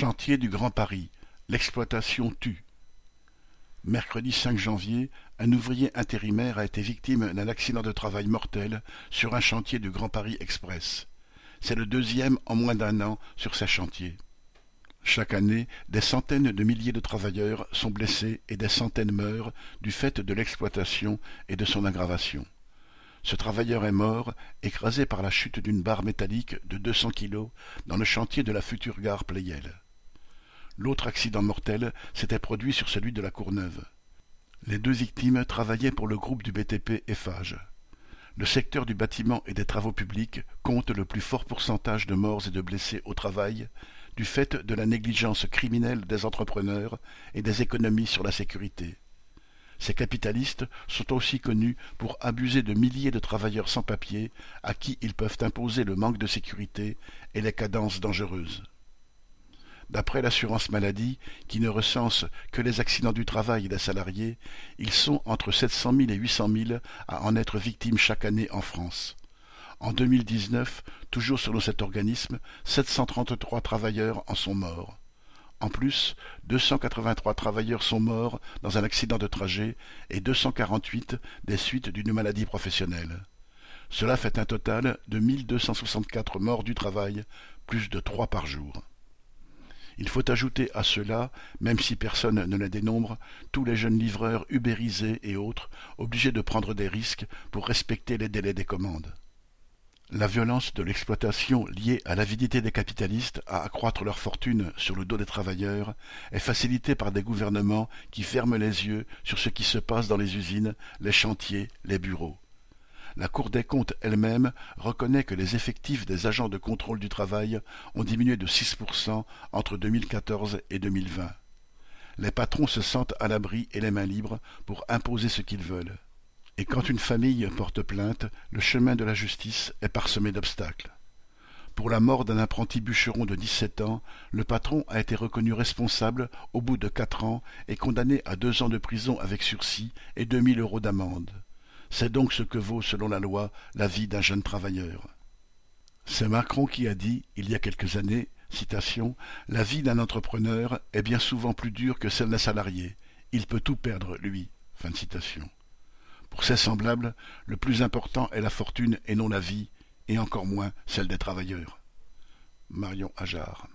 Chantier du Grand Paris, l'exploitation tue. Mercredi 5 janvier, un ouvrier intérimaire a été victime d'un accident de travail mortel sur un chantier du Grand Paris Express. C'est le deuxième en moins d'un an sur ces chantiers. Chaque année, des centaines de milliers de travailleurs sont blessés et des centaines meurent du fait de l'exploitation et de son aggravation. Ce travailleur est mort, écrasé par la chute d'une barre métallique de deux cents kilos dans le chantier de la future gare Pleyel. L'autre accident mortel s'était produit sur celui de la Courneuve. Les deux victimes travaillaient pour le groupe du BTP Eiffage. Le secteur du bâtiment et des travaux publics compte le plus fort pourcentage de morts et de blessés au travail du fait de la négligence criminelle des entrepreneurs et des économies sur la sécurité. Ces capitalistes sont aussi connus pour abuser de milliers de travailleurs sans papier à qui ils peuvent imposer le manque de sécurité et les cadences dangereuses. D'après l'assurance maladie, qui ne recense que les accidents du travail des salariés, ils sont entre sept cent mille et huit cent mille à en être victimes chaque année en France. En 2019, toujours selon cet organisme, 733 travailleurs en sont morts. En plus, 283 travailleurs sont morts dans un accident de trajet et 248 des suites d'une maladie professionnelle. Cela fait un total de 1264 morts du travail, plus de trois par jour. Il faut ajouter à cela, même si personne ne les dénombre, tous les jeunes livreurs ubérisés et autres, obligés de prendre des risques pour respecter les délais des commandes. La violence de l'exploitation liée à l'avidité des capitalistes à accroître leur fortune sur le dos des travailleurs est facilitée par des gouvernements qui ferment les yeux sur ce qui se passe dans les usines, les chantiers, les bureaux. La Cour des comptes elle-même reconnaît que les effectifs des agents de contrôle du travail ont diminué de 6% entre 2014 et 2020. Les patrons se sentent à l'abri et les mains libres pour imposer ce qu'ils veulent. Et quand une famille porte plainte, le chemin de la justice est parsemé d'obstacles. Pour la mort d'un apprenti bûcheron de dix-sept ans, le patron a été reconnu responsable au bout de quatre ans et condamné à deux ans de prison avec sursis et deux mille euros d'amende. C'est donc ce que vaut, selon la loi, la vie d'un jeune travailleur. C'est Macron qui a dit, il y a quelques années, citation, La vie d'un entrepreneur est bien souvent plus dure que celle d'un salarié. Il peut tout perdre, lui. Pour ses semblables, le plus important est la fortune et non la vie, et encore moins celle des travailleurs. Marion Ajar.